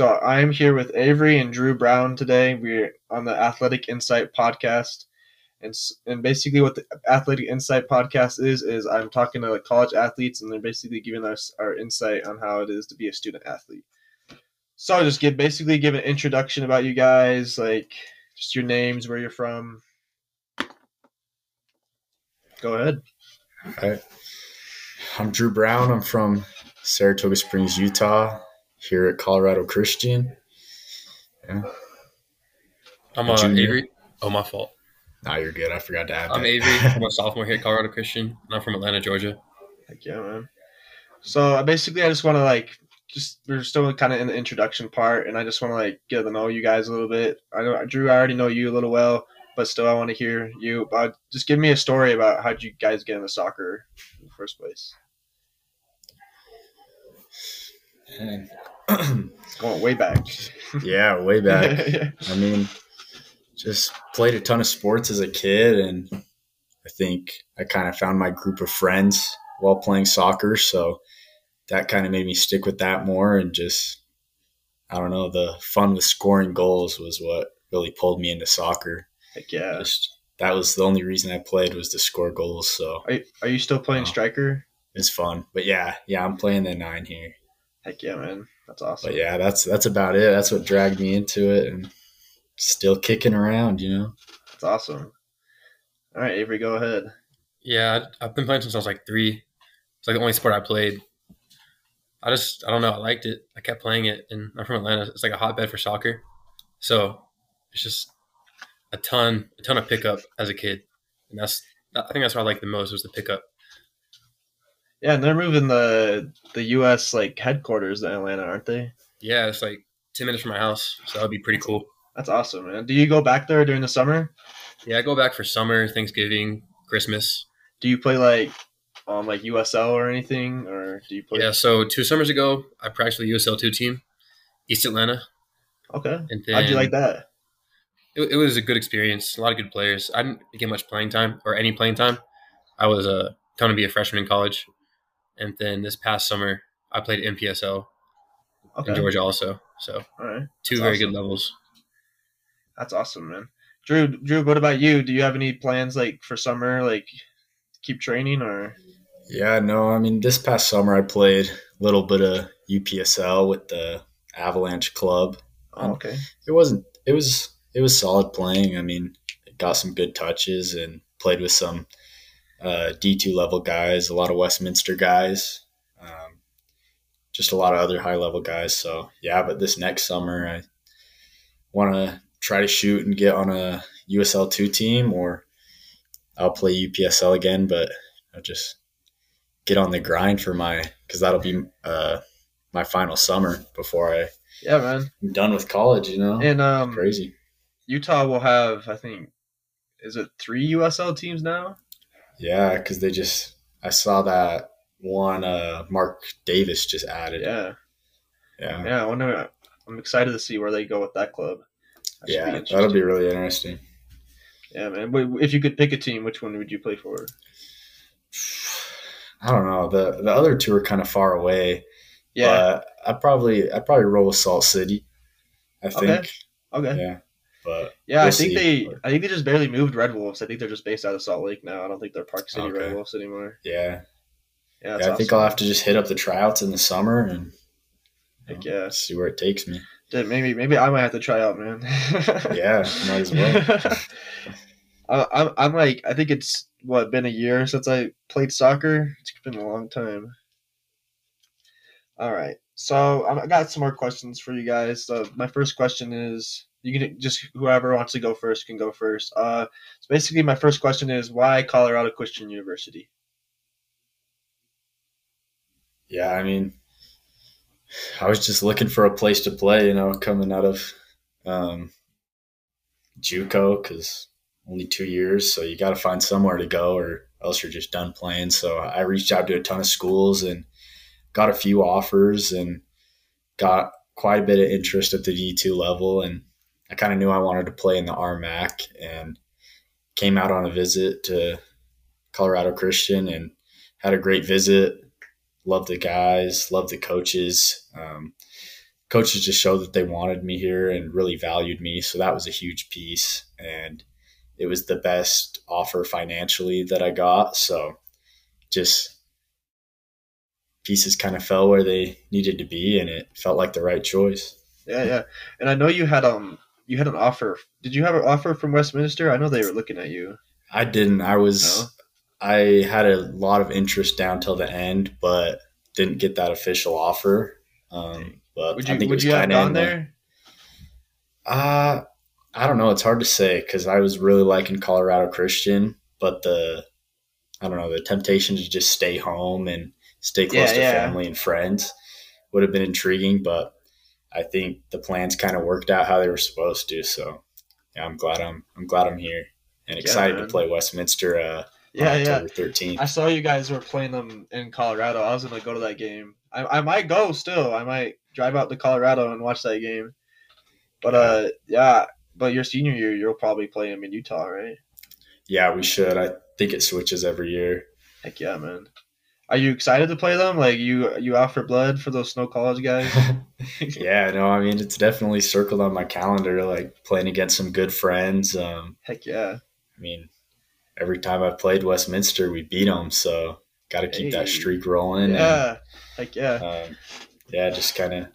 So I'm here with Avery and Drew Brown today. We're on the Athletic Insight podcast. And, and basically what the Athletic Insight podcast is is I'm talking to like college athletes and they're basically giving us our insight on how it is to be a student athlete. So I'll just give basically give an introduction about you guys, like just your names, where you're from. Go ahead. All right. I'm Drew Brown. I'm from Saratoga Springs, Utah, here at Colorado Christian. Yeah. I'm uh, Avery. Oh, my fault. Nah, you're good. I forgot to add I'm that. Avery. I'm a sophomore here at Colorado Christian. And I'm from Atlanta, Georgia. Heck yeah, man. So basically, I just want to like just we're still kind of in the introduction part, and I just want to like get to know you guys a little bit. I know Drew, I already know you a little well, but still, I want to hear you. But just give me a story about how did you guys get into soccer in the first place. It's going way back. yeah, way back. I mean, just played a ton of sports as a kid, and I think I kind of found my group of friends while playing soccer. So that kind of made me stick with that more, and just I don't know, the fun with scoring goals was what really pulled me into soccer. Heck yeah. Just that was the only reason I played was to score goals. So Are, are you still playing Oh. striker? it's fun. But yeah, yeah, I'm playing the nine here. Heck yeah, man. That's awesome. But yeah, that's that's about it. That's what dragged me into it, and still kicking around. You know. That's awesome. All right, Avery, go ahead. Yeah, I- I've been playing since I was like three. It's like the only sport I played. I just, I don't know. I liked it. I kept playing it. And I'm from Atlanta. It's like a hotbed for soccer. So it's just a ton, a ton of pickup as a kid. And that's, I think that's what I liked the most was the pickup. Yeah, and they're moving the the U.S. like headquarters to Atlanta, aren't they? Yeah, it's like 10 minutes from my house. So that would be pretty cool. That's awesome, man. Do you go back there during the summer? Yeah, I go back for summer, Thanksgiving, Christmas. Do you play like um like USL or anything, or do you play? Yeah, so two summers ago, I practiced with the USL 2 team, East Atlanta. Okay. And then How'd you like that? it, it was a good experience. A lot of good players. I didn't get much playing time or any playing time. I was uh, going to be a freshman in college, and then this past summer I played MPSL Okay. in Georgia also. So All right. two That's very awesome. good levels. That's awesome, man. Drew, Drew, what about you? Do you have any plans like for summer, like keep training or? Yeah, no, I mean, this past summer I played a little bit of UPSL with the Avalanche Club. Oh, um, okay. It wasn't, it was, it was solid playing. I mean, got some good touches and played with some uh, D2 level guys, a lot of Westminster guys, um, just a lot of other high level guys. So, yeah, but this next summer I want to try to shoot and get on a USL 2 team or I'll play UPSL again, but I'll just get on the grind for my because that'll be uh, my final summer before I, Yeah, man. I'm done with college. You know, And um, crazy. Utah will have, I think, is it three USL teams now? Yeah, because they just I saw that one uh, Mark Davis just added. Yeah. yeah, Yeah. I wonder. I'm excited to see where they go with that club. That yeah. interesting. that'll be really interesting. Yeah, man. If you could pick a team, which one would you play for? I don't know. the The other two are kind of far away. Yeah. I probably I probably roll with Salt City. I think. okay. Yeah, but Yeah, I We'll think see. they. I think they just barely moved Red Wolves. I think they're just based out of Salt Lake now. I don't think they're Park City Red Wolves anymore. yeah, Yeah, yeah. I think. I'll have to just hit up the tryouts in the summer and Heck yeah. see where it takes me. Dude, maybe maybe I might have to try out, man. Yeah, might as well. I, uh, I'm I'm like I think it's what been a year since I played soccer. It's been a long time. All right, so I got some more questions for you guys. So my first question is you can just whoever wants to go first can go first. Uh, so basically my first question is why Colorado Christian University? Yeah, I mean, I was just looking for a place to play, you know, coming out of um, JUCO because only two years, so you got to find somewhere to go, or else you're just done playing. So I reached out to a ton of schools and got a few offers and got quite a bit of interest at the D2 level, and I kind of knew I wanted to play in the RMAC and came out on a visit to Colorado Christian and had a great visit love the guys, love the coaches. Um, coaches just showed that they wanted me here and really valued me. So that was a huge piece. And it was the best offer financially that I got. So just pieces kind of fell where they needed to be and it felt like the right choice. Yeah, yeah. And I know you had um you had an offer. Did you have an offer from Westminster? I know they were looking at you. I didn't. I was No? I had a lot of interest down till the end, but didn't get that official offer. Um, but Would I you think it would you have gone there? Uh, I don't know. It's hard to say because I was really liking Colorado Christian, but the I don't know the temptation to just stay home and stay close Yeah, to yeah. family and friends would have been intriguing. But I think the plans kind of worked out how they were supposed to. So yeah, I'm glad I'm I'm glad I'm here and excited man. to play Westminster. Uh, Yeah, on yeah. 13th. I saw you guys were playing them in Colorado. I was gonna go to that game. I, I might go still. I might drive out to Colorado and watch that game. But uh, yeah. But your senior year, you'll probably play them in Utah, right? Yeah, we should. I think it switches every year. Heck yeah, man. Are you excited to play them? Like you, you out for blood for those Snow College guys? yeah, no, I mean it's definitely circled on my calendar, like playing against some good friends. Um, Heck yeah. I mean, every time I played Westminster, we beat them, so got to keep that streak rolling. Yeah. Heck yeah. Um, yeah, just kind of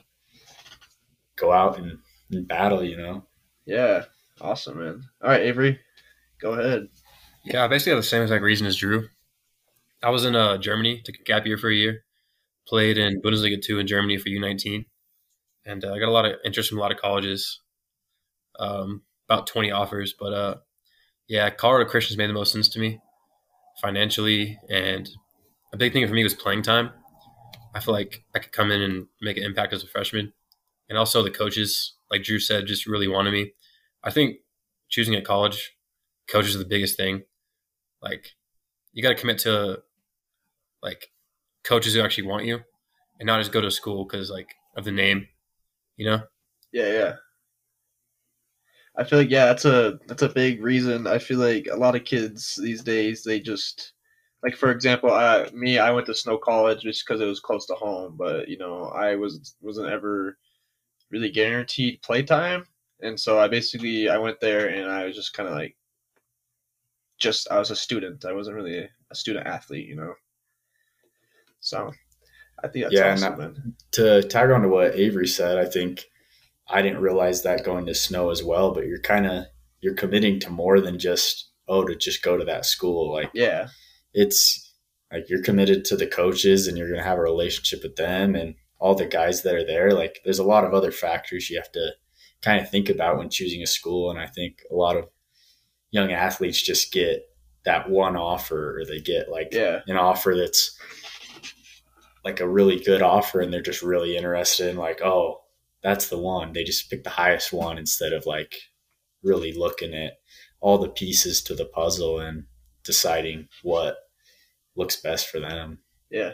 go out and, and battle, you know. Yeah. Awesome, man. All right, Avery, go ahead. Yeah, I basically have the same exact reason as Drew. I was in uh, Germany, took a gap year for a year, played in Bundesliga 2 in Germany for U19, and uh, I got a lot of interest from a lot of colleges, um, about 20 offers. But uh, yeah, Colorado Christians made the most sense to me financially, and a big thing for me was playing time. I feel like I could come in and make an impact as a freshman, and also the coaches, like Drew said, just really wanted me. I think choosing a college, coaches are the biggest thing like you got to commit to like coaches who actually want you and not just go to school because like of the name you know Yeah, yeah. I feel like yeah, that's a that's a big reason. I feel like a lot of kids these days they just like for example, uh, me I went to Snow College just because it was close to home, but you know I was wasn't ever really guaranteed playtime, and so I basically I went there and I was just kind of like just I was a student. I wasn't really a student athlete, you know. So I think that's Yeah, awesome, that- To tag on to what Avery said, I think I didn't realize that going to snow as well, but you're kind of you're committing to more than just oh to just go to that school. Like Yeah, it's like you're committed to the coaches and you're going to have a relationship with them and all the guys that are there. Like there's a lot of other factors you have to kind of think about when choosing a school. And I think a lot of young athletes just get that one offer or they get like yeah, an offer that's like a really good offer and they're just really interested in like, oh, that's the one. They just pick the highest one instead of like really looking at all the pieces to the puzzle and deciding what looks best for them. Yeah.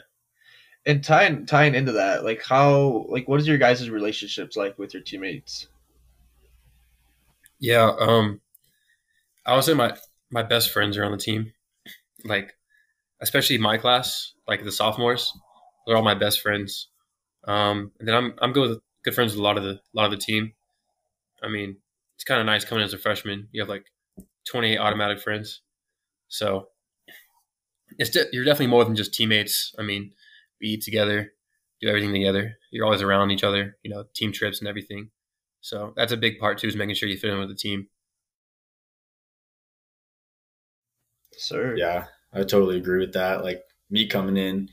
And tying tying into that, like how like what is your guys' relationships like with your teammates? yeah um i would say my my best friends are on the team like especially my class like the sophomores they're all my best friends. Um and then i'm i'm good with good friends with a lot of the a lot of the team. I mean it's kind of nice coming as a freshman. You have like 28 automatic friends. So it's de- you're definitely more than just teammates. I mean we eat together do everything together. You're always around each other you know team trips and everything. So that's a big part too is making sure you fit in with the team. Sir. Yeah, I totally agree with that. Like me coming in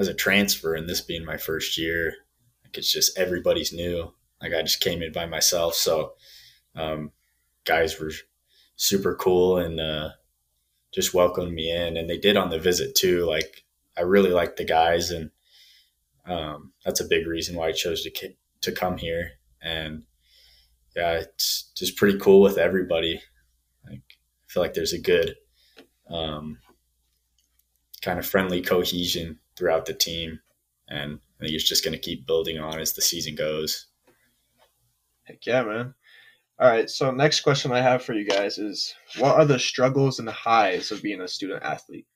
as a transfer and this being my first year, like it's just everybody's new. Like I just came in by myself, so um, guys were super cool and uh, just welcomed me in, and they did on the visit too. Like I really liked the guys, and um, that's a big reason why I chose to to come here. And yeah, it's just pretty cool with everybody. Like I feel like there's a good um, kind of friendly cohesion throughout the team. And I think it's just going to keep building on as the season goes. Heck yeah, man. All right, so next question I have for you guys is what are the struggles and highs of being a student athlete?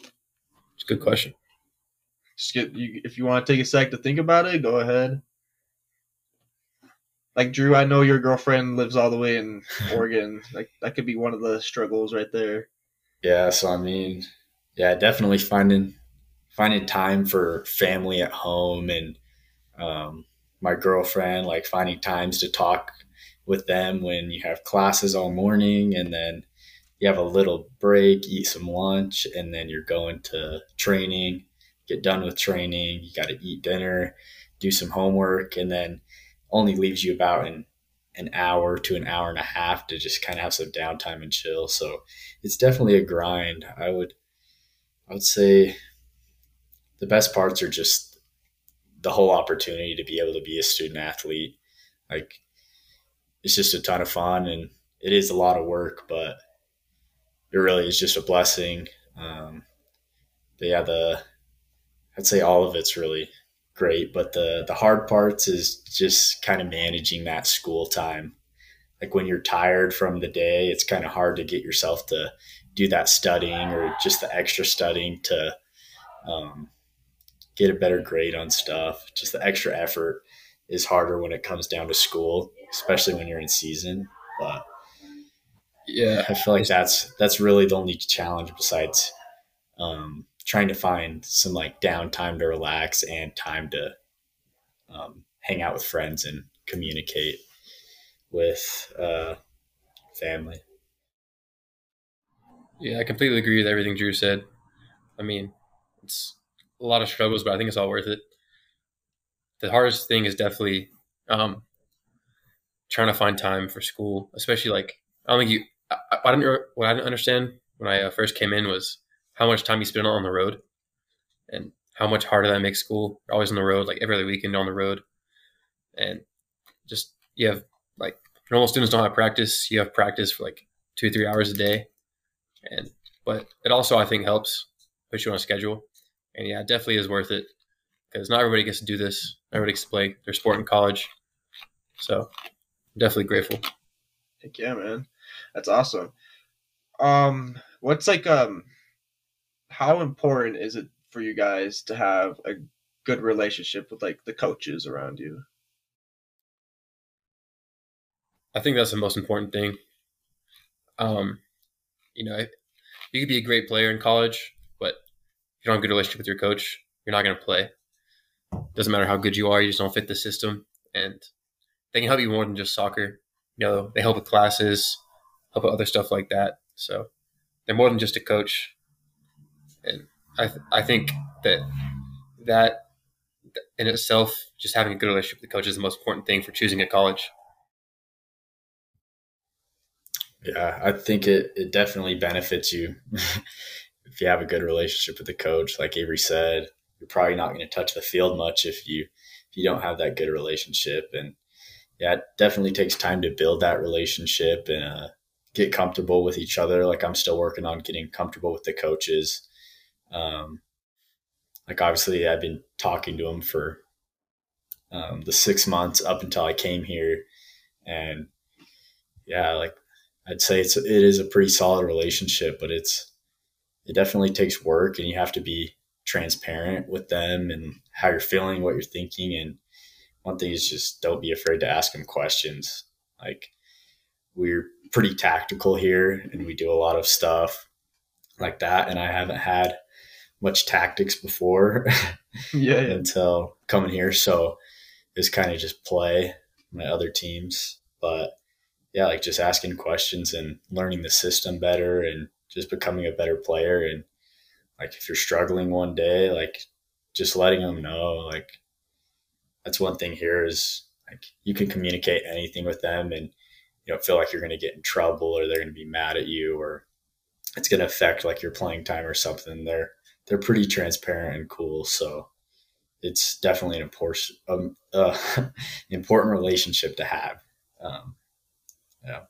it's a good question just get you if you want to take a sec to think about it, go ahead. Like Drew, I know your girlfriend lives all the way in Oregon. like that could be one of the struggles right there. Yeah, so I mean, yeah, definitely finding finding time for family at home and um, my girlfriend, like finding times to talk with them when you have classes all morning and then you have a little break, eat some lunch, and then you're going to training, get done with training, you got to eat dinner, do some homework, and then only leaves you about an, an hour to an hour and a half to just kind of have some downtime and chill. So it's definitely a grind. I would, I would say the best parts are just the whole opportunity to be able to be a student athlete. Like it's just a ton of fun and it is a lot of work, but it really is just a blessing. Um, but yeah, the I'd say all of it's really great, but the the hard parts is just kind of managing that school time. Like when you're tired from the day, it's kind of hard to get yourself to do that studying or just the extra studying to um, get a better grade on stuff. Just the extra effort is harder when it comes down to school, especially when you're in season. But yeah, I feel like that's that's really the only challenge besides um, trying to find some like downtime to relax and time to um, hang out with friends and communicate with uh, family. Yeah, I completely agree with everything Drew said. I mean, it's a lot of struggles, but I think it's all worth it. The hardest thing is definitely um, trying to find time for school, especially like I don't think you. I, I didn't. What I didn't understand when I uh, first came in was how much time you spend on the road, and how much harder that makes school. You're always on the road, like every other weekend on the road, and just you have like normal students don't have practice. You have practice for like two three hours a day, and but it also I think helps put you on a schedule and yeah, it definitely is worth it because not everybody gets to do this. Everybody gets to play their sport in college. So I'm definitely grateful. Heck yeah, man. That's awesome. Um, what's like um how important is it for you guys to have a good relationship with like the coaches around you? I think that's the most important thing. Um, you know, you could be a great player in college, but if you don't have a good relationship with your coach, you're not going to play. Doesn't matter how good you are, you just don't fit the system. And they can help you more than just soccer. You know, they help with classes, help with other stuff like that. So they're more than just a coach. And I, th- I think that that in itself, just having a good relationship with the coach is the most important thing for choosing a college. Yeah, I think it, it definitely benefits you if you have a good relationship with the coach, like Avery said, you're probably not going to touch the field much if you if you don't have that good relationship. And yeah, it definitely takes time to build that relationship and uh, get comfortable with each other. Like I'm still working on getting comfortable with the coaches. Um, like obviously, I've been talking to them for um, the six months up until I came here, and yeah, like I'd say it's it is a pretty solid relationship, but it's it definitely takes work and you have to be transparent with them and how you're feeling, what you're thinking. And one thing is just don't be afraid to ask them questions. Like we're pretty tactical here and we do a lot of stuff like that. And I haven't had much tactics before yeah, yeah. until coming here. So it's kind of just play my other teams. But yeah, like just asking questions and learning the system better and just becoming a better player. And like if you're struggling one day like just letting them know like that's one thing here is like you can communicate anything with them and you don't feel like you're going to get in trouble or they're going to be mad at you or it's going to affect like your playing time or something. They're they're pretty transparent and cool. So it's definitely an important um, uh, important relationship to have. Um, yeah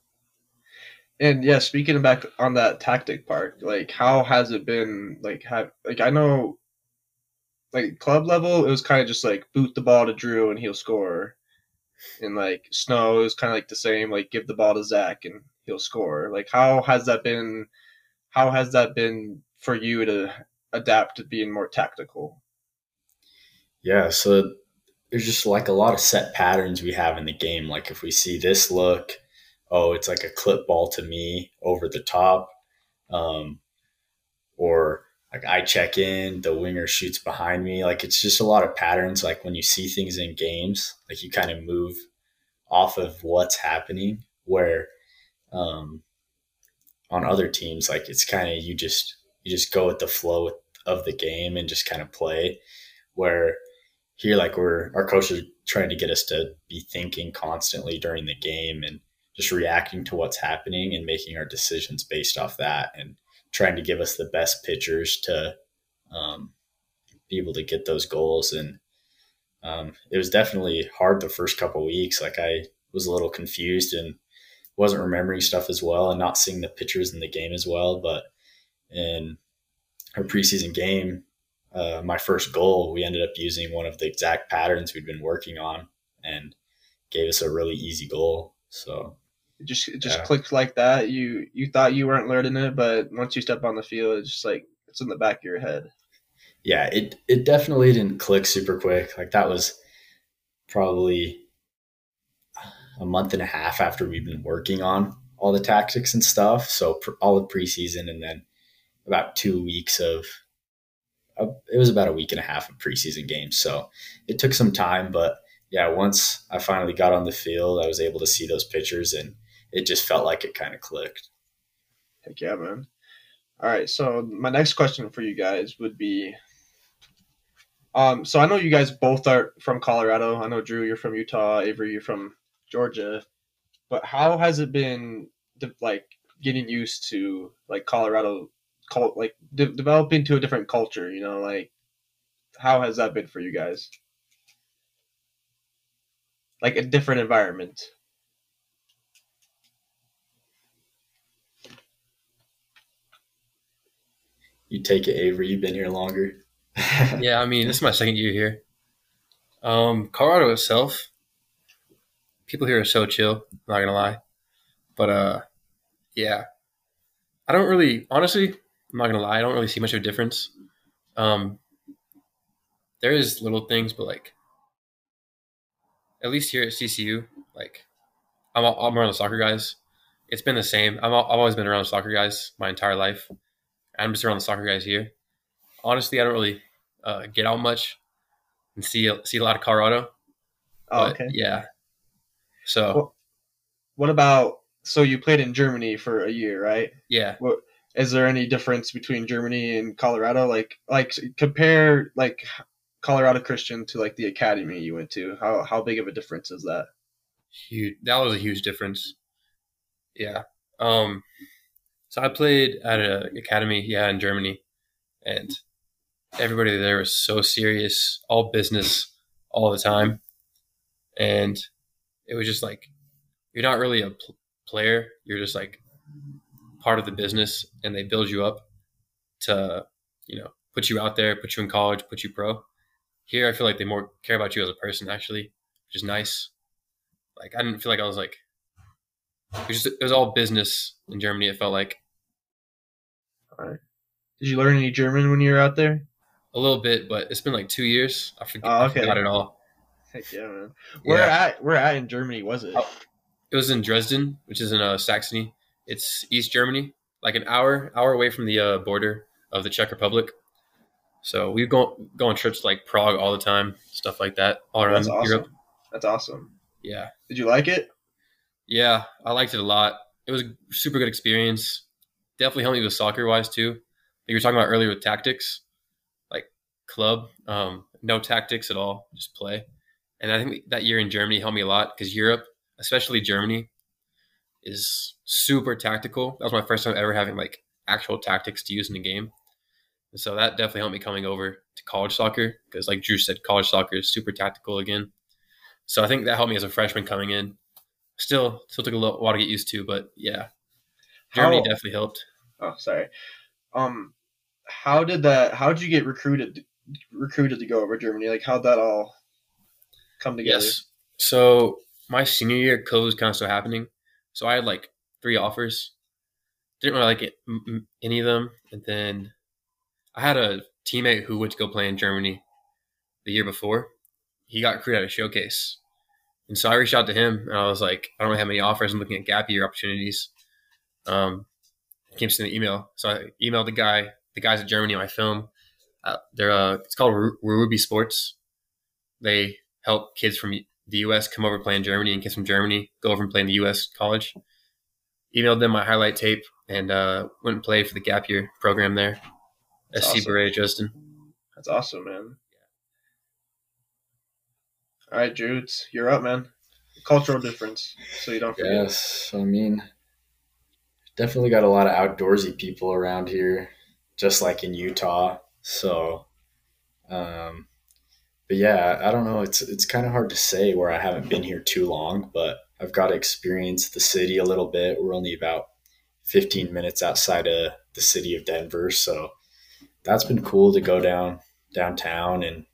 and yeah, speaking back on that tactic part, like how has it been? Like, have like I know, like club level, it was kind of just like boot the ball to Drew and he'll score, and like snow, it was kind of like the same, like give the ball to Zach and he'll score. Like, how has that been? How has that been for you to adapt to being more tactical? Yeah, so there's just like a lot of set patterns we have in the game. Like if we see this look, oh, it's like a clip ball to me over the top. Um, or like I check in, the winger shoots behind me. Like it's just a lot of patterns. Like when you see things in games, like you kind of move off of what's happening. Where um, on other teams, like it's kind of you just you just go with the flow of the game and just kind of play. Where here, like we're our coach is trying to get us to be thinking constantly during the game and just reacting to what's happening and making our decisions based off that and trying to give us the best pitchers to um, be able to get those goals. And um, it was definitely hard the first couple weeks. Like I was a little confused and wasn't remembering stuff as well and not seeing the pitchers in the game as well. But in our preseason game, uh, my first goal, we ended up using one of the exact patterns we'd been working on and gave us a really easy goal. So it just it just yeah. clicked like that. You you thought you weren't learning it, but once you step on the field, it's just like it's in the back of your head. Yeah, it it definitely didn't click super quick. Like that was probably a month and a half after we've been working on all the tactics and stuff. So all the preseason, and then about two weeks of uh, it was about a week and a half of preseason games. So it took some time, but yeah, once I finally got on the field, I was able to see those pictures and it just felt like it kind of clicked. Heck yeah, man. All right, so my next question for you guys would be um so I know you guys both are from Colorado. I know Drew you're from Utah, Avery you're from Georgia. But how has it been like getting used to like Colorado cult like de- developing to a different culture, you know, like how has that been for you guys? Like a different environment. You take it, Avery. You've been here longer. yeah, I mean, this is my second year here. Um, Colorado itself, people here are so chill. Not gonna lie, but uh, yeah, I don't really, honestly, I'm not gonna lie, I don't really see much of a difference. Um, there is little things, but like, at least here at CCU, like, I'm I'm around the soccer guys. It's been the same. I'm I've always been around the soccer guys my entire life. I'm just around the soccer guys here. Honestly, I don't really uh, get out much and see see a lot of Colorado. Oh, okay. Yeah. So, well, what about? So you played in Germany for a year, right? Yeah. What is there any difference between Germany and Colorado? Like, like compare like Colorado Christian to like the academy you went to. How how big of a difference is that? Huge. That was a huge difference. Yeah. Um, so I played at an academy, yeah, in Germany, and everybody there was so serious, all business, all the time, and it was just like you're not really a pl- player; you're just like part of the business, and they build you up to, you know, put you out there, put you in college, put you pro. Here, I feel like they more care about you as a person, actually, which is nice. Like I didn't feel like I was like it was just it was all business in Germany. It felt like all right. Did you learn any German when you were out there? A little bit, but it's been like two years. I forget. Oh, okay. I forgot it all. Heck yeah, man. Where yeah. at? Where at in Germany was it? Oh, it was in Dresden, which is in uh, Saxony. It's East Germany, like an hour hour away from the uh, border of the Czech Republic. So we go go on trips like Prague all the time, stuff like that, all around That's awesome. Europe. That's awesome. Yeah. Did you like it? Yeah, I liked it a lot. It was a super good experience definitely helped me with soccer wise too. Like you were talking about earlier with tactics, like club, um, no tactics at all, just play. And I think that year in Germany helped me a lot because Europe, especially Germany, is super tactical. That was my first time ever having like actual tactics to use in a game. And so that definitely helped me coming over to college soccer because, like Drew said, college soccer is super tactical again. So I think that helped me as a freshman coming in. Still, still took a little while to get used to, but yeah, Germany how, definitely helped. Oh, sorry. Um, how did that? How did you get recruited? Recruited to go over Germany? Like, how'd that all come together? Yes. So my senior year, COVID was kind of still happening. So I had like three offers. Didn't really like it, any of them. And then I had a teammate who went to go play in Germany, the year before, he got recruited at a showcase. And so I reached out to him and I was like, I don't really have any offers. I'm looking at gap year opportunities. Um, he came to an email. So I emailed the guy, the guys at Germany on my film. Uh, they're, uh, it's called Ruby Sports. They help kids from the U.S. come over play in Germany and kids from Germany go over and play in the U.S. college. Emailed them my highlight tape and uh, went and played for the gap year program there. That's SC awesome. Borea Dresden. That's awesome, man. All right, Drew, it's you're up, man. Cultural difference, so you don't forget. Yes, I mean, definitely got a lot of outdoorsy people around here, just like in Utah. So, um, but yeah, I don't know. It's it's kind of hard to say where I haven't been here too long, but I've got to experience the city a little bit. We're only about 15 minutes outside of the city of Denver, so that's been cool to go down downtown and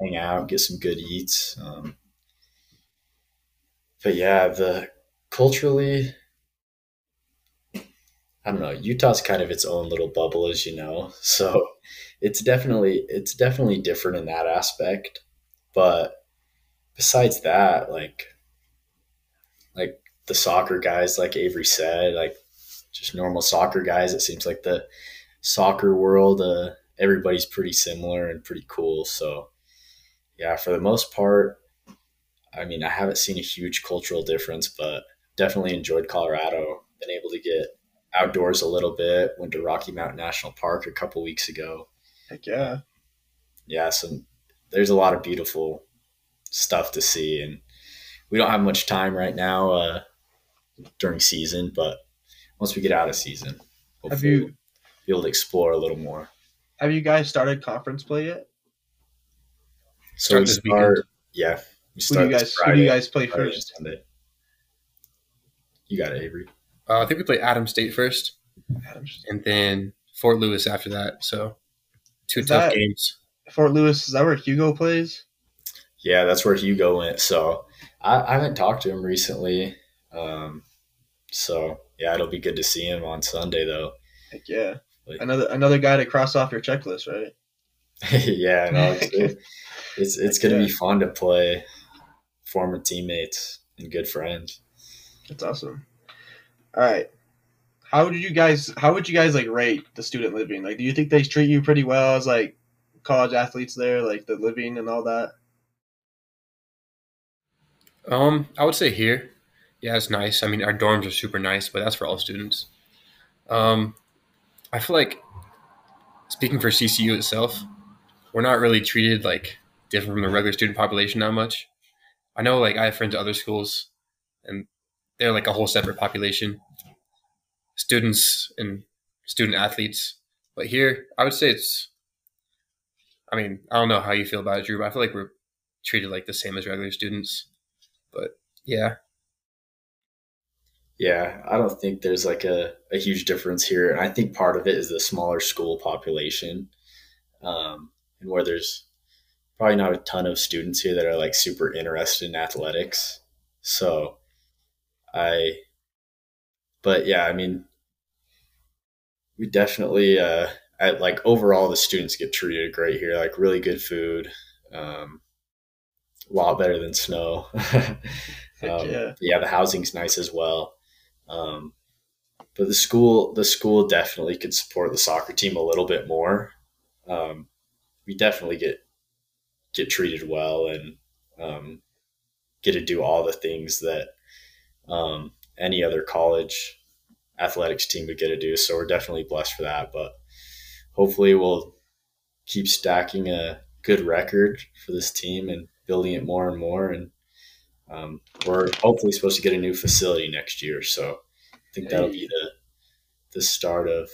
hang out, get some good eats. Um, but yeah, the culturally, I don't know. Utah's kind of its own little bubble, as you know. So it's definitely it's definitely different in that aspect. But besides that, like like the soccer guys, like Avery said, like just normal soccer guys. It seems like the soccer world, uh, everybody's pretty similar and pretty cool. So yeah, for the most part, I mean, I haven't seen a huge cultural difference, but definitely enjoyed Colorado. Been able to get outdoors a little bit. Went to Rocky Mountain National Park a couple weeks ago. Heck yeah. Yeah, so there's a lot of beautiful stuff to see, and we don't have much time right now uh, during season, but once we get out of season, Have hopefully you we'll be able to explore a little more. have you guys started conference play yet? So Start we this start, weekend. yeah. We Who do you this guys who do you guys play Friday first? Sunday. You got it, Avery. Uh, I think we play Adams State first, and then Fort Lewis after that. So two Is tough that- games. Fort Lewis, is that where Hugo plays? Yeah, that's where Hugo went. So I, I haven't talked to him recently. Um, so yeah, it'll be good to see him on Sunday though. Heck yeah. Like- Another another guy to cross off your checklist, right? yeah, no, it's it's, it's gonna Yeah. be fun to play former teammates and good friends. That's awesome. All right. How would you guys how would you guys like rate the student living? Like do you think they treat you pretty well as like college athletes there, like the living and all that? Um, I would say here, yeah, it's nice. I mean, our dorms are super nice, but that's for all students. Um, I feel like speaking for CCU itself, we're not really treated like different from the regular student population that much. I know, like, I have friends at other schools, and they're like a whole separate population, students and student athletes. But here, I would say it's. I mean, I don't know how you feel about it, Drew, but I feel like we're treated like the same as regular students. But yeah, Yeah, I don't think there's like a, a huge difference here. And I think part of it is the smaller school population. Um, and where there's probably not a ton of students here that are like super interested in athletics. So I, but yeah, I mean, we definitely, uh, at like overall, the students get treated great here, like really good food, um, a lot better than snow. Um, yeah. yeah, the housing's nice as well. Um, but the school, the school definitely could support the soccer team a little bit more. Um, we definitely get get treated well and um, get to do all the things that um, any other college athletics team would get to do. So we're definitely blessed for that. But hopefully, we'll keep stacking a good record for this team and building it more and more and um, we're hopefully supposed to get a new facility next year, so I think that'll be the the start of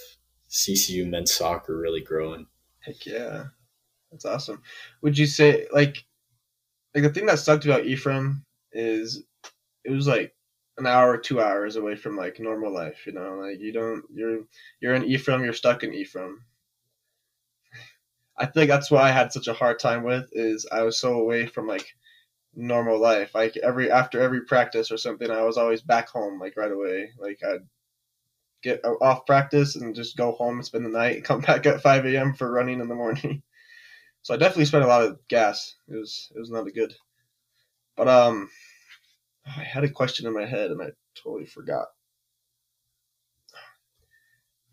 CCU men's soccer really growing. Heck yeah. That's awesome. Would you say like like the thing that sucked about Ephraim is it was like an hour, or two hours away from like normal life, you know, like you don't you're you're in Ephraim, you're stuck in Ephraim. I think that's what I had such a hard time with is I was so away from like normal life. Like every after every practice or something, I was always back home like right away. Like I'd get off practice and just go home and spend the night, come back at five a.m. for running in the morning. So I definitely spent a lot of gas. It was it was not a good. But um, I had a question in my head and I totally forgot.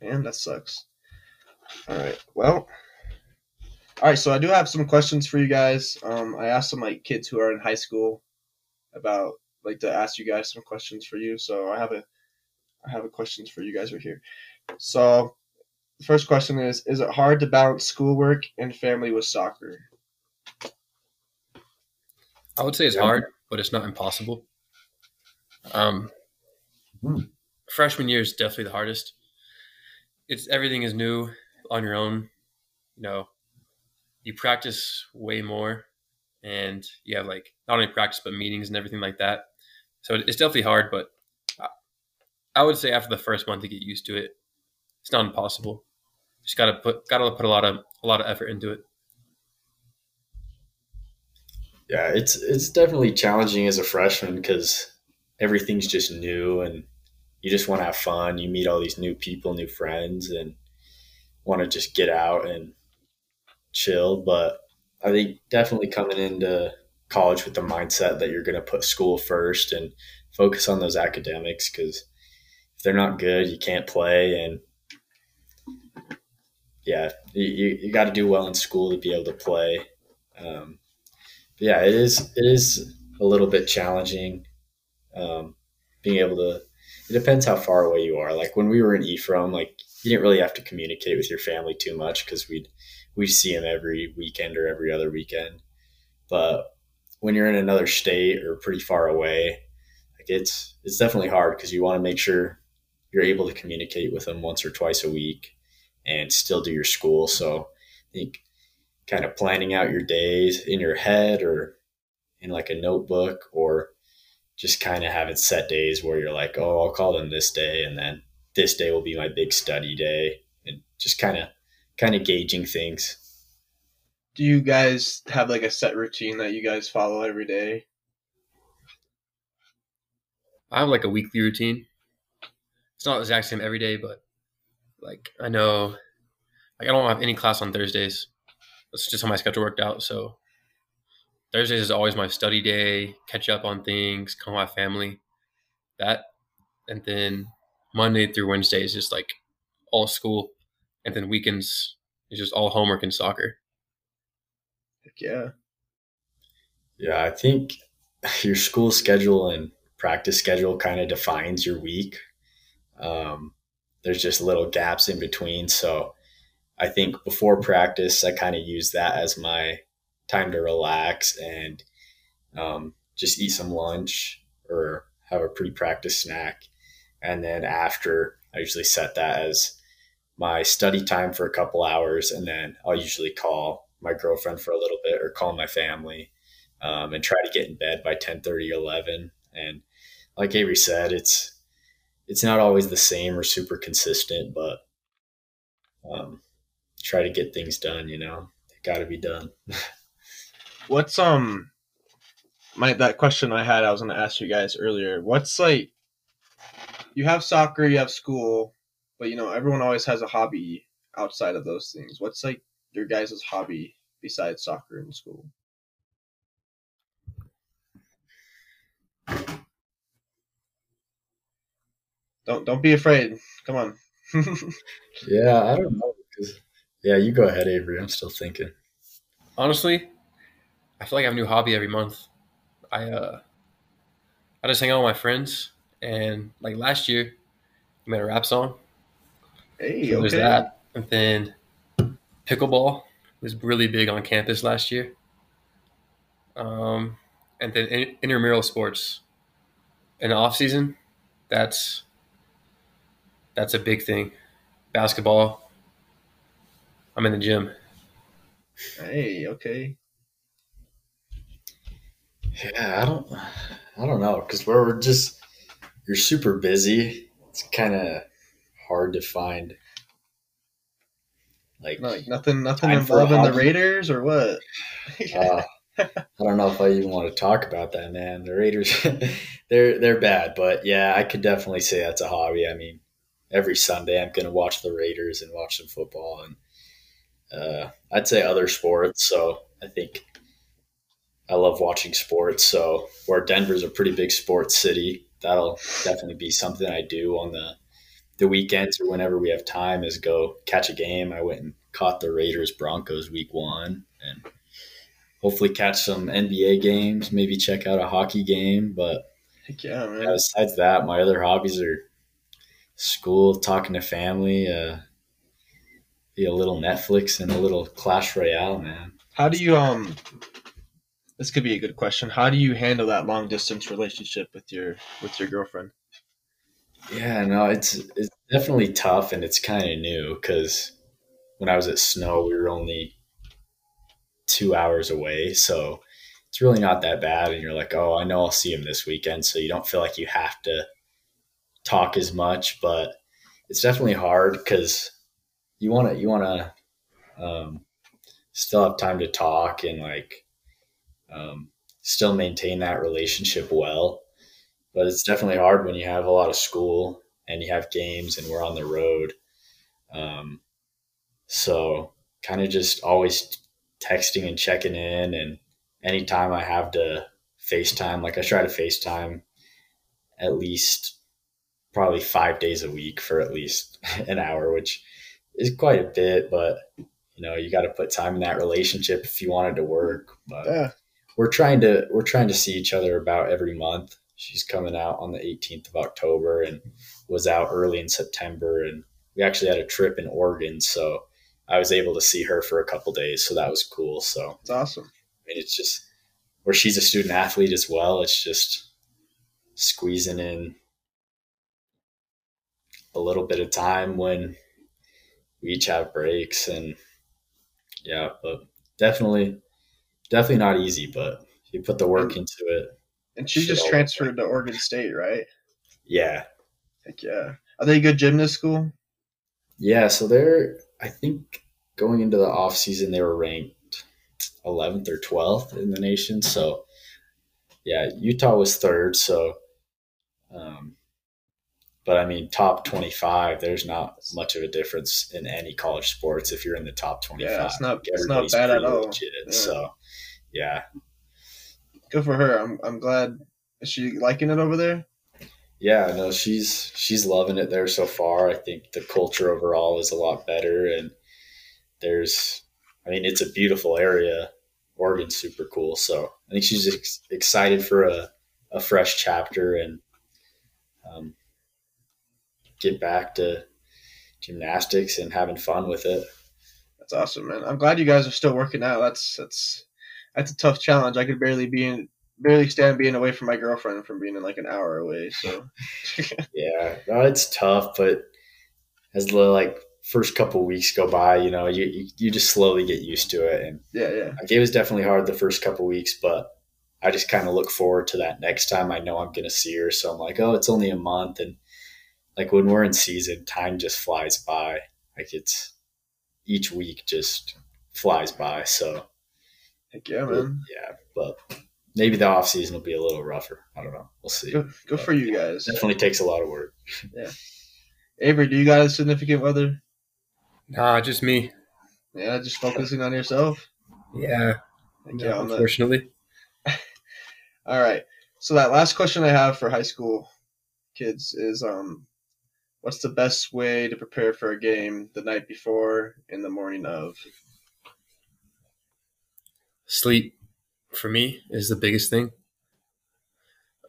Man, that sucks. All right. Well. All right. So I do have some questions for you guys. Um, I asked some like kids who are in high school about like to ask you guys some questions for you. So I have a I have a questions for you guys right here. So the first question is Is it hard to balance schoolwork and family with soccer? I would say it's hard, but it's not impossible. Um, Hmm. freshman year is definitely the hardest. It's everything is new on your own. You know, you practice way more, and you have like not only practice but meetings and everything like that. So it's definitely hard, but I- I would say after the first month to get used to it, it's not impossible. Just gotta put gotta put a lot of a lot of effort into it. Yeah, it's it's definitely challenging as a freshman because everything's just new and you just want to have fun. You meet all these new people, new friends, and want to just get out and chill. But I think definitely coming into college with the mindset that you're going to put school first and focus on those academics because if they're not good, you can't play. And yeah, you, you, got to do well in school to be able to play. Um, yeah, it is it is a little bit challenging um, being able to. It depends how far away you are. Like when we were in Ephraim, like you didn't really have to communicate with your family too much because we'd we'd see them every weekend or every other weekend. But when you're in another state or pretty far away, like it's it's definitely hard because you want to make sure you're able to communicate with them once or twice a week and still do your school. So I think kind of planning out your days in your head or in like a notebook or just kind of having set days where you're like, oh, I'll call them this day and then this day will be my big study day and just kind of kind of gauging things. Do you guys have like a set routine that you guys follow every day? I have like a weekly routine. It's not the exact same every day, but like I know, like I don't have any class on Thursdays. That's just how my schedule worked out. So Thursdays is always my study day, catch up on things, call my family, that, and then Monday through Wednesday is just like all school, and then weekends is just all homework and soccer. Heck yeah. Yeah, I think your school schedule and practice schedule kind of defines your week. Um, there's just little gaps in between. So I think before practice, I kind of use that as my time to relax and um, just eat some lunch or have a pre practice snack. And then after, I usually set that as my study time for a couple hours. And then I'll usually call my girlfriend for a little bit or call my family um, and try to get in bed by 10 30, 11. And like Avery said, it's, it's not always the same or super consistent, but um, try to get things done. You know, they got to be done. What's um my that question I had I was gonna ask you guys earlier. What's like you have soccer, you have school, but you know, everyone always has a hobby outside of those things. What's like your guys' hobby besides soccer and school? Don't don't be afraid. Come on. yeah, I don't know. 'cause- yeah, you go ahead, Avery. I'm still thinking. Honestly, I feel like I have a new hobby every month. I uh, I just hang out with my friends, and like last year, we made a rap song. hey, So there's okay. that, and then pickleball was really big on campus last year. Um, and then in- intramural sports in the off season, that's that's a big thing. Basketball. I'm in the gym. Hey, okay. Yeah, I don't, I don't know, because we're, just you're super busy. It's kind of hard to find. Like, like nothing nothing Time for a involving the. Raiders or what? uh, I don't know if I even want to talk about that, man. The Raiders, they're they're bad, but yeah, I could definitely say that's a hobby. I mean, every Sunday I'm going to watch the Raiders and watch some football, and uh, I'd say other sports. So I think I love watching sports. So where Denver's a pretty big sports city, that'll definitely be something I do on the the weekends or whenever we have time is go catch a game. I went and caught the Raiders Broncos week one and hopefully catch some NBA games, maybe check out a hockey game. But Heck yeah, man. besides that, my other hobbies are school, talking to family, uh, be a little Netflix and a little Clash Royale, man. How do you um? This could be a good question. How do you handle that long distance relationship with your with your girlfriend? Yeah, no, it's it's definitely tough and it's kind of new because when I was at Snow, we were only two hours away, so it's really not that bad. And you're like, oh, I know I'll see him this weekend, so you don't feel like you have to talk as much. But it's definitely hard because you want to you want to um, still have time to talk and like um, still maintain that relationship well but it's definitely hard when you have a lot of school and you have games and we're on the road. Um, so kind of just always texting and checking in and anytime I have to FaceTime, like I try to FaceTime at least probably five days a week for at least an hour, which is quite a bit, but you know, you got to put time in that relationship if you want it to work. But Yeah, we're trying to we're trying to see each other about every month. She's coming out on the 18th of October and was out early in September and we actually had a trip in Oregon so I was able to see her for a couple days so that was cool. So it's awesome. I mean it's just where she's a student athlete as well, it's just squeezing in a little bit of time when we each have breaks and yeah, but definitely definitely not easy, but you put the work into it. And she just transferred to Oregon State, right? Yeah. Heck yeah. Are they a good gymnast school? Yeah, so they're I think going into the off season they were ranked 11th or 12th in the nation. So yeah, Utah was third, so um but I mean top 25, there's not much of a difference in any college sports if you're in the top 25. Yeah, it's not- it's not bad at all. legit. Yeah. So yeah. Good for her. I'm I'm glad. Is she liking it over there? Yeah, no, she's she's loving it there so far. I think the culture overall is a lot better, and there's, I mean, it's a beautiful area. Oregon's super cool, so I think she's ex- excited for a, a fresh chapter and um, get back to gymnastics and having fun with it. That's awesome, man. I'm glad you guys are still working out. That's that's that's a tough challenge. I could barely be in barely stand being away from my girlfriend from being in like an hour away. So Yeah, no, it's tough, but as the like first couple weeks go by, you know, you, you you just slowly get used to it, and yeah, yeah. Like it was definitely hard the first couple weeks, but I just kind of look forward to that next time. I know I'm going to see her, so I'm like, oh, it's only a month, and like when we're in season, time just flies by. Like it's each week just flies by. So Heck yeah, man. yeah, but maybe the off season will be a little rougher. I don't know. We'll see. Good, good for you guys. Definitely takes a lot of work. Yeah. Avery, do you got a significant weather? Nah, just me. Yeah, just focusing on yourself. Yeah. Heck yeah, unfortunately. All right. So that last question I have for high school kids is um what's the best way to prepare for a game the night before in the morning of? Sleep for me is the biggest thing.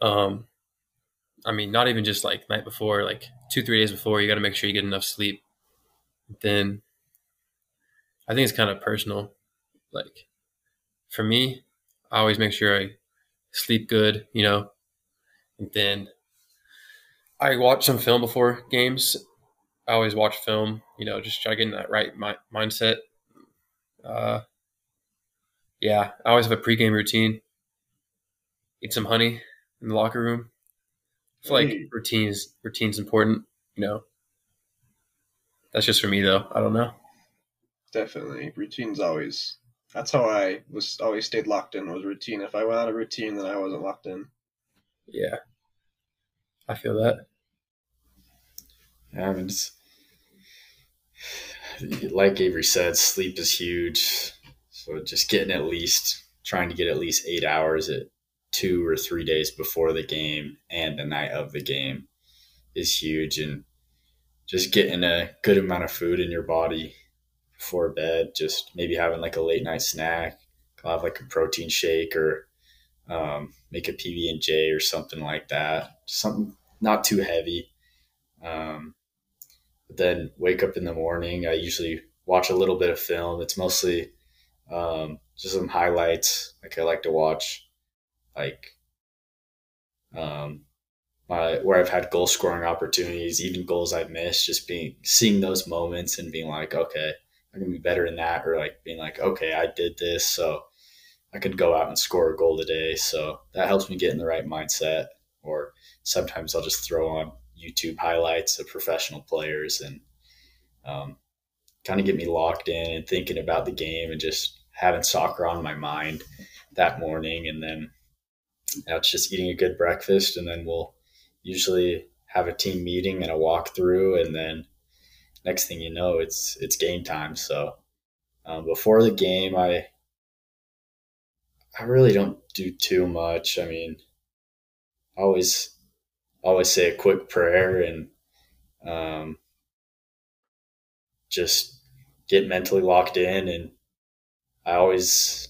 Um, I mean, not even just like night before, like two, three days before, you got to make sure you get enough sleep. Then I think it's kind of personal. Like for me, I always make sure I sleep good, you know, and then I watch some film before games. I always watch film, you know, just try to get in that right mi- mindset. Uh, yeah, I always have a pregame routine. Eat some honey in the locker room. I feel like Mm. routines routine's important, you know. That's just for me though. I don't know. Definitely. Routine's always that's how I was always stayed locked in was routine. If I went out of routine then I wasn't locked in. Yeah. I feel that. I mean, it's, like Avery said, sleep is huge. So just getting at least trying to get at least eight hours at two or three days before the game and the night of the game is huge. And just getting a good amount of food in your body before bed just maybe having like a late night snack I'll have like a protein shake or um, make a PB and J or something like that. Something not too heavy. Um, but then wake up in the morning I usually watch a little bit of film it's mostly um, just some highlights like I like to watch like um my where I've had goal scoring opportunities, even goals I've missed, just being seeing those moments and being like, okay, I'm gonna be better in that, or like being like, okay, I did this, so I could go out and score a goal today. So that helps me get in the right mindset. Or sometimes I'll just throw on YouTube highlights of professional players and um, kind of get me locked in and thinking about the game and just having soccer on my mind that morning. And then it's just eating a good breakfast, and then we'll usually have a team meeting and a walkthrough, and then next thing you know, it's it's game time. So um, before the game, I I really don't do too much. I mean, I always always say a quick prayer and um, just get mentally locked in and I always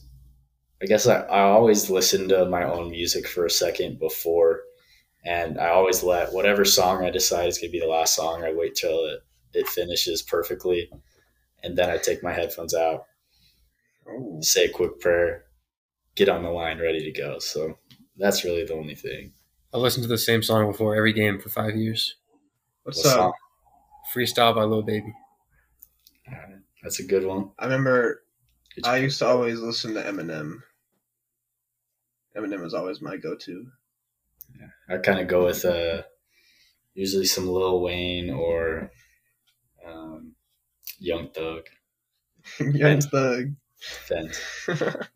I guess I, I always listen to my own music for a second before, and I always let whatever song I decide is going to be the last song, I wait till it, it finishes perfectly, and then I take my headphones out, oh. say a quick prayer, get on the line ready to go. So that's really the only thing. I listened to the same song before every game for five years. What's what up? Freestyle by Lil Baby. That's a good one. I remember I used to always listen to Eminem Eminem is always my go-to. Yeah, I kind of go with uh, usually some Lil Wayne or um, Young Thug. Young Thug. Fent.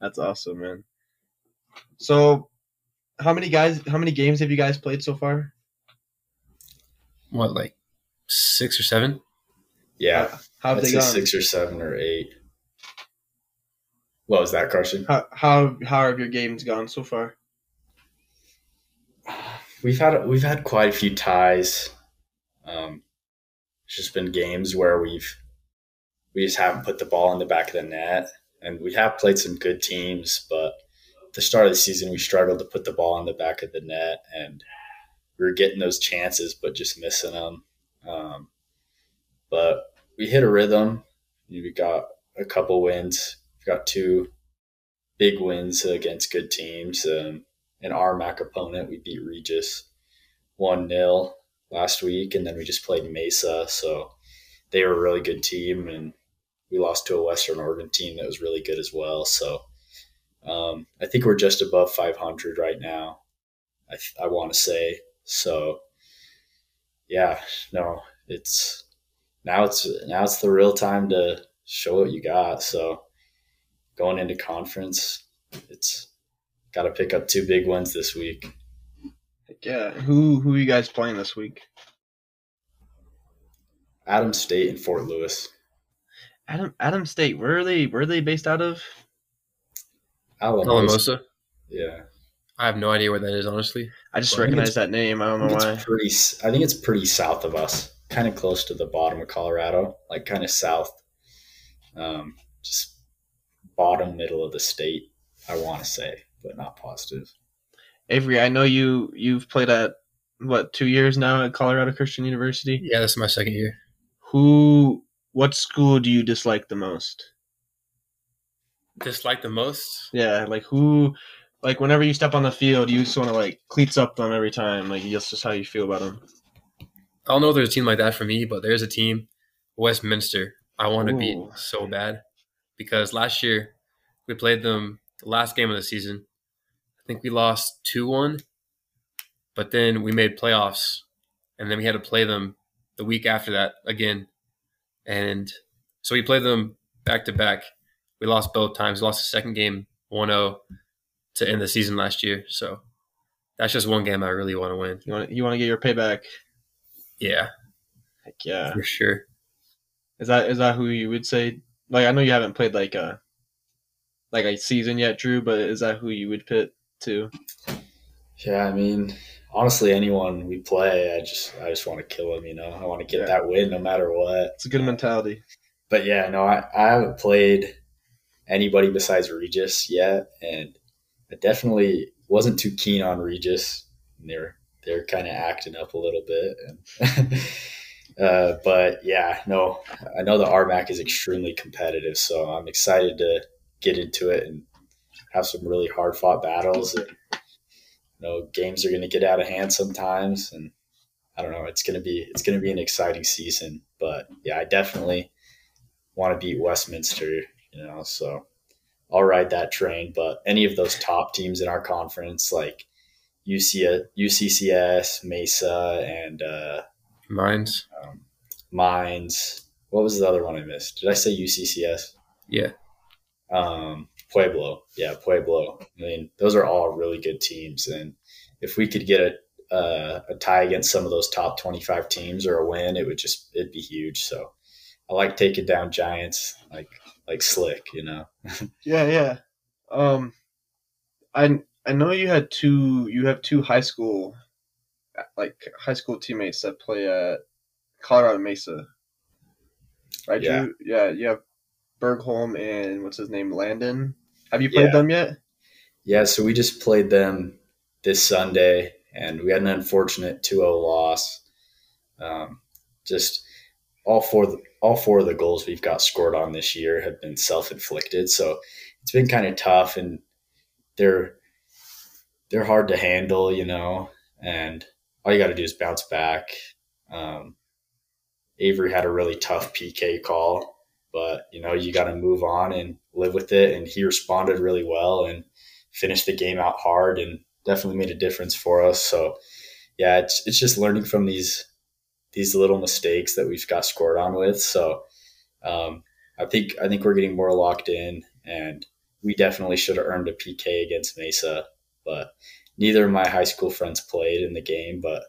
That's awesome, man. So, how many guys? How many games have you guys played so far? What, like six or seven? Yeah, how have they gone? Six or seven or eight. What was that, Carson? How how how have your games gone so far? We've had we've had quite a few ties. Um, it's just been games where we've we just haven't put the ball in the back of the net, and we have played some good teams, but at the start of the season we struggled to put the ball in the back of the net, and we were getting those chances but just missing them. Um, but we hit a rhythm. We got a couple wins We got two big wins against good teams. Um, an RMAC opponent, we beat Regis 1 0 last week, and then we just played Mesa. So they were a really good team, and we lost to a Western Oregon team that was really good as well. So um, I think we're just above 500 right now. I, I want to say so. Yeah, no, it's now it's now it's the real time to show what you got. So going into conference, it's got to pick up two big ones this week. Yeah, who who are you guys playing this week? Adams State and Fort Lewis. Adam Adams State. Where are they? Where are they based out of? Alamosa. Yeah. I have no idea where that is, honestly. I just recognize that name. I don't know why. Pretty, I think it's pretty south of us, kind of close to the bottom of Colorado, like kind of south. Um, just bottom middle of the state. I want to say, but not positive. Avery, I know you you've played at what two years now at Colorado Christian University. Yeah, this is my second year. Who? What school do you dislike the most? Dislike the most? Yeah, like who? Like whenever you step on the field, you just want to like cleats up them every time. Like that's just how you feel about them. I don't know if there's a team like that for me, but there's a team, Westminster. I want to beat so bad because last year we played them the last game of the season. I think we lost 2 1, but then we made playoffs, and then we had to play them the week after that again. And so we played them back to back. We lost both times. We lost the second game 1 0 to end the season last year. So that's just one game I really want to win. You want to, you want to get your payback? Yeah. Heck yeah. For sure. Is that is that who you would say? Like I know you haven't played like a like a season yet, Drew, but is that who you would pit to? Yeah, I mean, honestly, anyone we play, I just I just want to kill them. You know, I want to get Yeah. that win no matter what. It's a good mentality. But yeah, no, I, I haven't played anybody besides Regis yet, and I definitely wasn't too keen on Regis. And they're they're kind of acting up a little bit, and uh, but yeah, no, I know the RMAC is extremely competitive, so I'm excited to get into it and have some really hard fought battles. And, you know, games are going to get out of hand sometimes, and I don't know. It's gonna be it's gonna be an exciting season, but yeah, I definitely want to beat Westminster, you know, so I'll ride that train. But any of those top teams in our conference, like UC, UCCS, Mesa, and uh, Mines. um, Mines. What was the other one I missed? Did I say UCCS? Yeah. Um, Pueblo. Yeah, Pueblo. I mean, those are all really good teams. And if we could get a, uh, a tie against some of those top 25 teams or a win, it would just, it'd be huge. So I like taking down giants like, like slick, you know? Yeah, yeah. Um, I I know you had two. You have two high school, like high school teammates that play at Colorado Mesa. Right? Yeah. Drew? Yeah. You have Bergholm and what's his name, Landon. Have you played Yeah. them yet? Yeah, so we just played them this Sunday, and we had an unfortunate 2-0 loss. Um, just all four, all four of the goals we've got scored on this year have been self-inflicted, so it's been kind of tough, and they're they're hard to handle, you know. And all you got to do is bounce back. Um, Avery had a really tough PK call, but you know you got to move on and live with it, and he responded really well and finished the game out hard and definitely made a difference for us. So yeah, it's it's just learning from these these little mistakes that we've got scored on with. So um, I think I think we're getting more locked in, and we definitely should have earned a PK against Mesa, but neither of my high school friends played in the game. But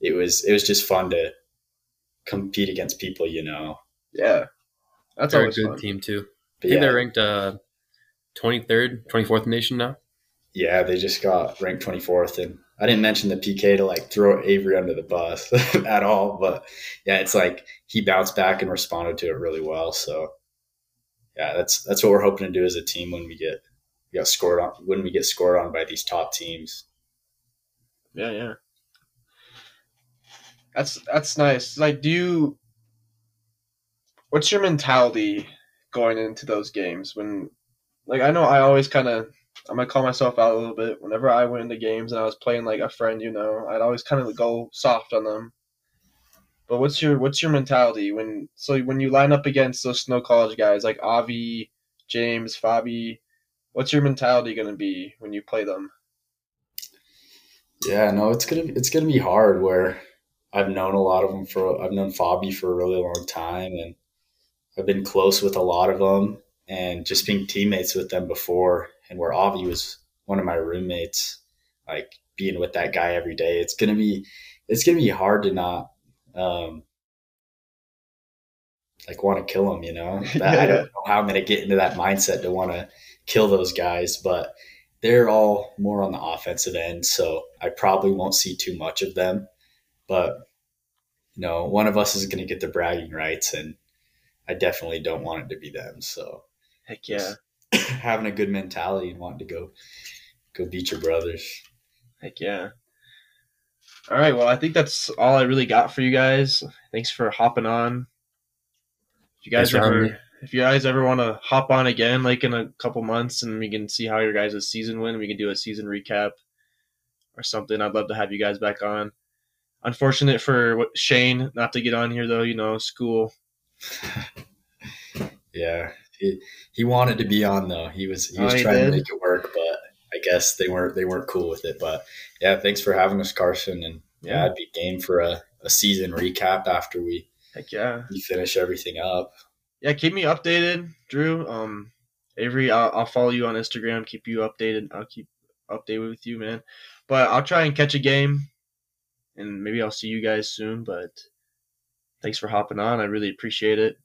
it was it was just fun to compete against people you know. Yeah. That's They're a good fun. team too. I think yeah, they're ranked uh, 23rd, 24th nation now. Yeah, they just got ranked 24th. And I didn't mention the PK to like throw Avery under the bus at all. But yeah, it's like he bounced back and responded to it really well. So yeah, that's that's what we're hoping to do as a team when we get we got scored on when we get scored on by these top teams. Yeah, yeah. That's that's nice. Like, do you? What's your mentality going into those games? When, like, I know I always kind of, I'm gonna call myself out a little bit. Whenever I went into games and I was playing like a friend, you know, I'd always kind of go soft on them. But what's your what's your mentality when so when you line up against those Snow College guys like Avi, James, Fabi? What's your mentality gonna be when you play them? Yeah, no, it's gonna it's gonna be hard. Where I've known a lot of them for I've known Fabi for a really long time, and I've been close with a lot of them, and just being teammates with them before, and where Avi was one of my roommates, like being with that guy every day, it's gonna be it's gonna be hard to not um, like want to kill him. You know, That- I don't know how I'm gonna get into that mindset to want to kill those guys, but they're all more on the offensive end, so I probably won't see too much of them. But you know, one of us is going to get the bragging rights, and I definitely don't want it to be them. So Heck yeah. having a good mentality and wanting to go go beat your brothers. Heck yeah. All right, well, I think that's all I really got for you guys. Thanks for hopping on. If you guys Thanks ever, if you guys ever want to hop on again, like in a couple months, and we can see how your guys' season went, we can do a season recap or something. I'd love to have you guys back on. Unfortunate for Shane not to get on here though. You know, school. Yeah, he, he wanted to be on though. He was he Oh, was he trying did? to make it work, but I guess they weren't they weren't cool with it. But yeah, thanks for having us, Carson. And yeah, I'd be game for a, a season recap after we Heck yeah. we finish everything up. yeah, keep me updated, Drew. Um, Avery, I'll, I'll follow you on Instagram. Keep you updated. I'll keep updated with you, man. But I'll try and catch a game, and maybe I'll see you guys soon. But thanks for hopping on. I really appreciate it.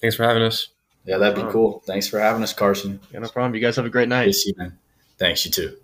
Thanks for having us. Yeah, that'd be cool. Thanks for having us, Carson. Yeah, no problem. You guys have a great night. See you, man. Thanks, you too.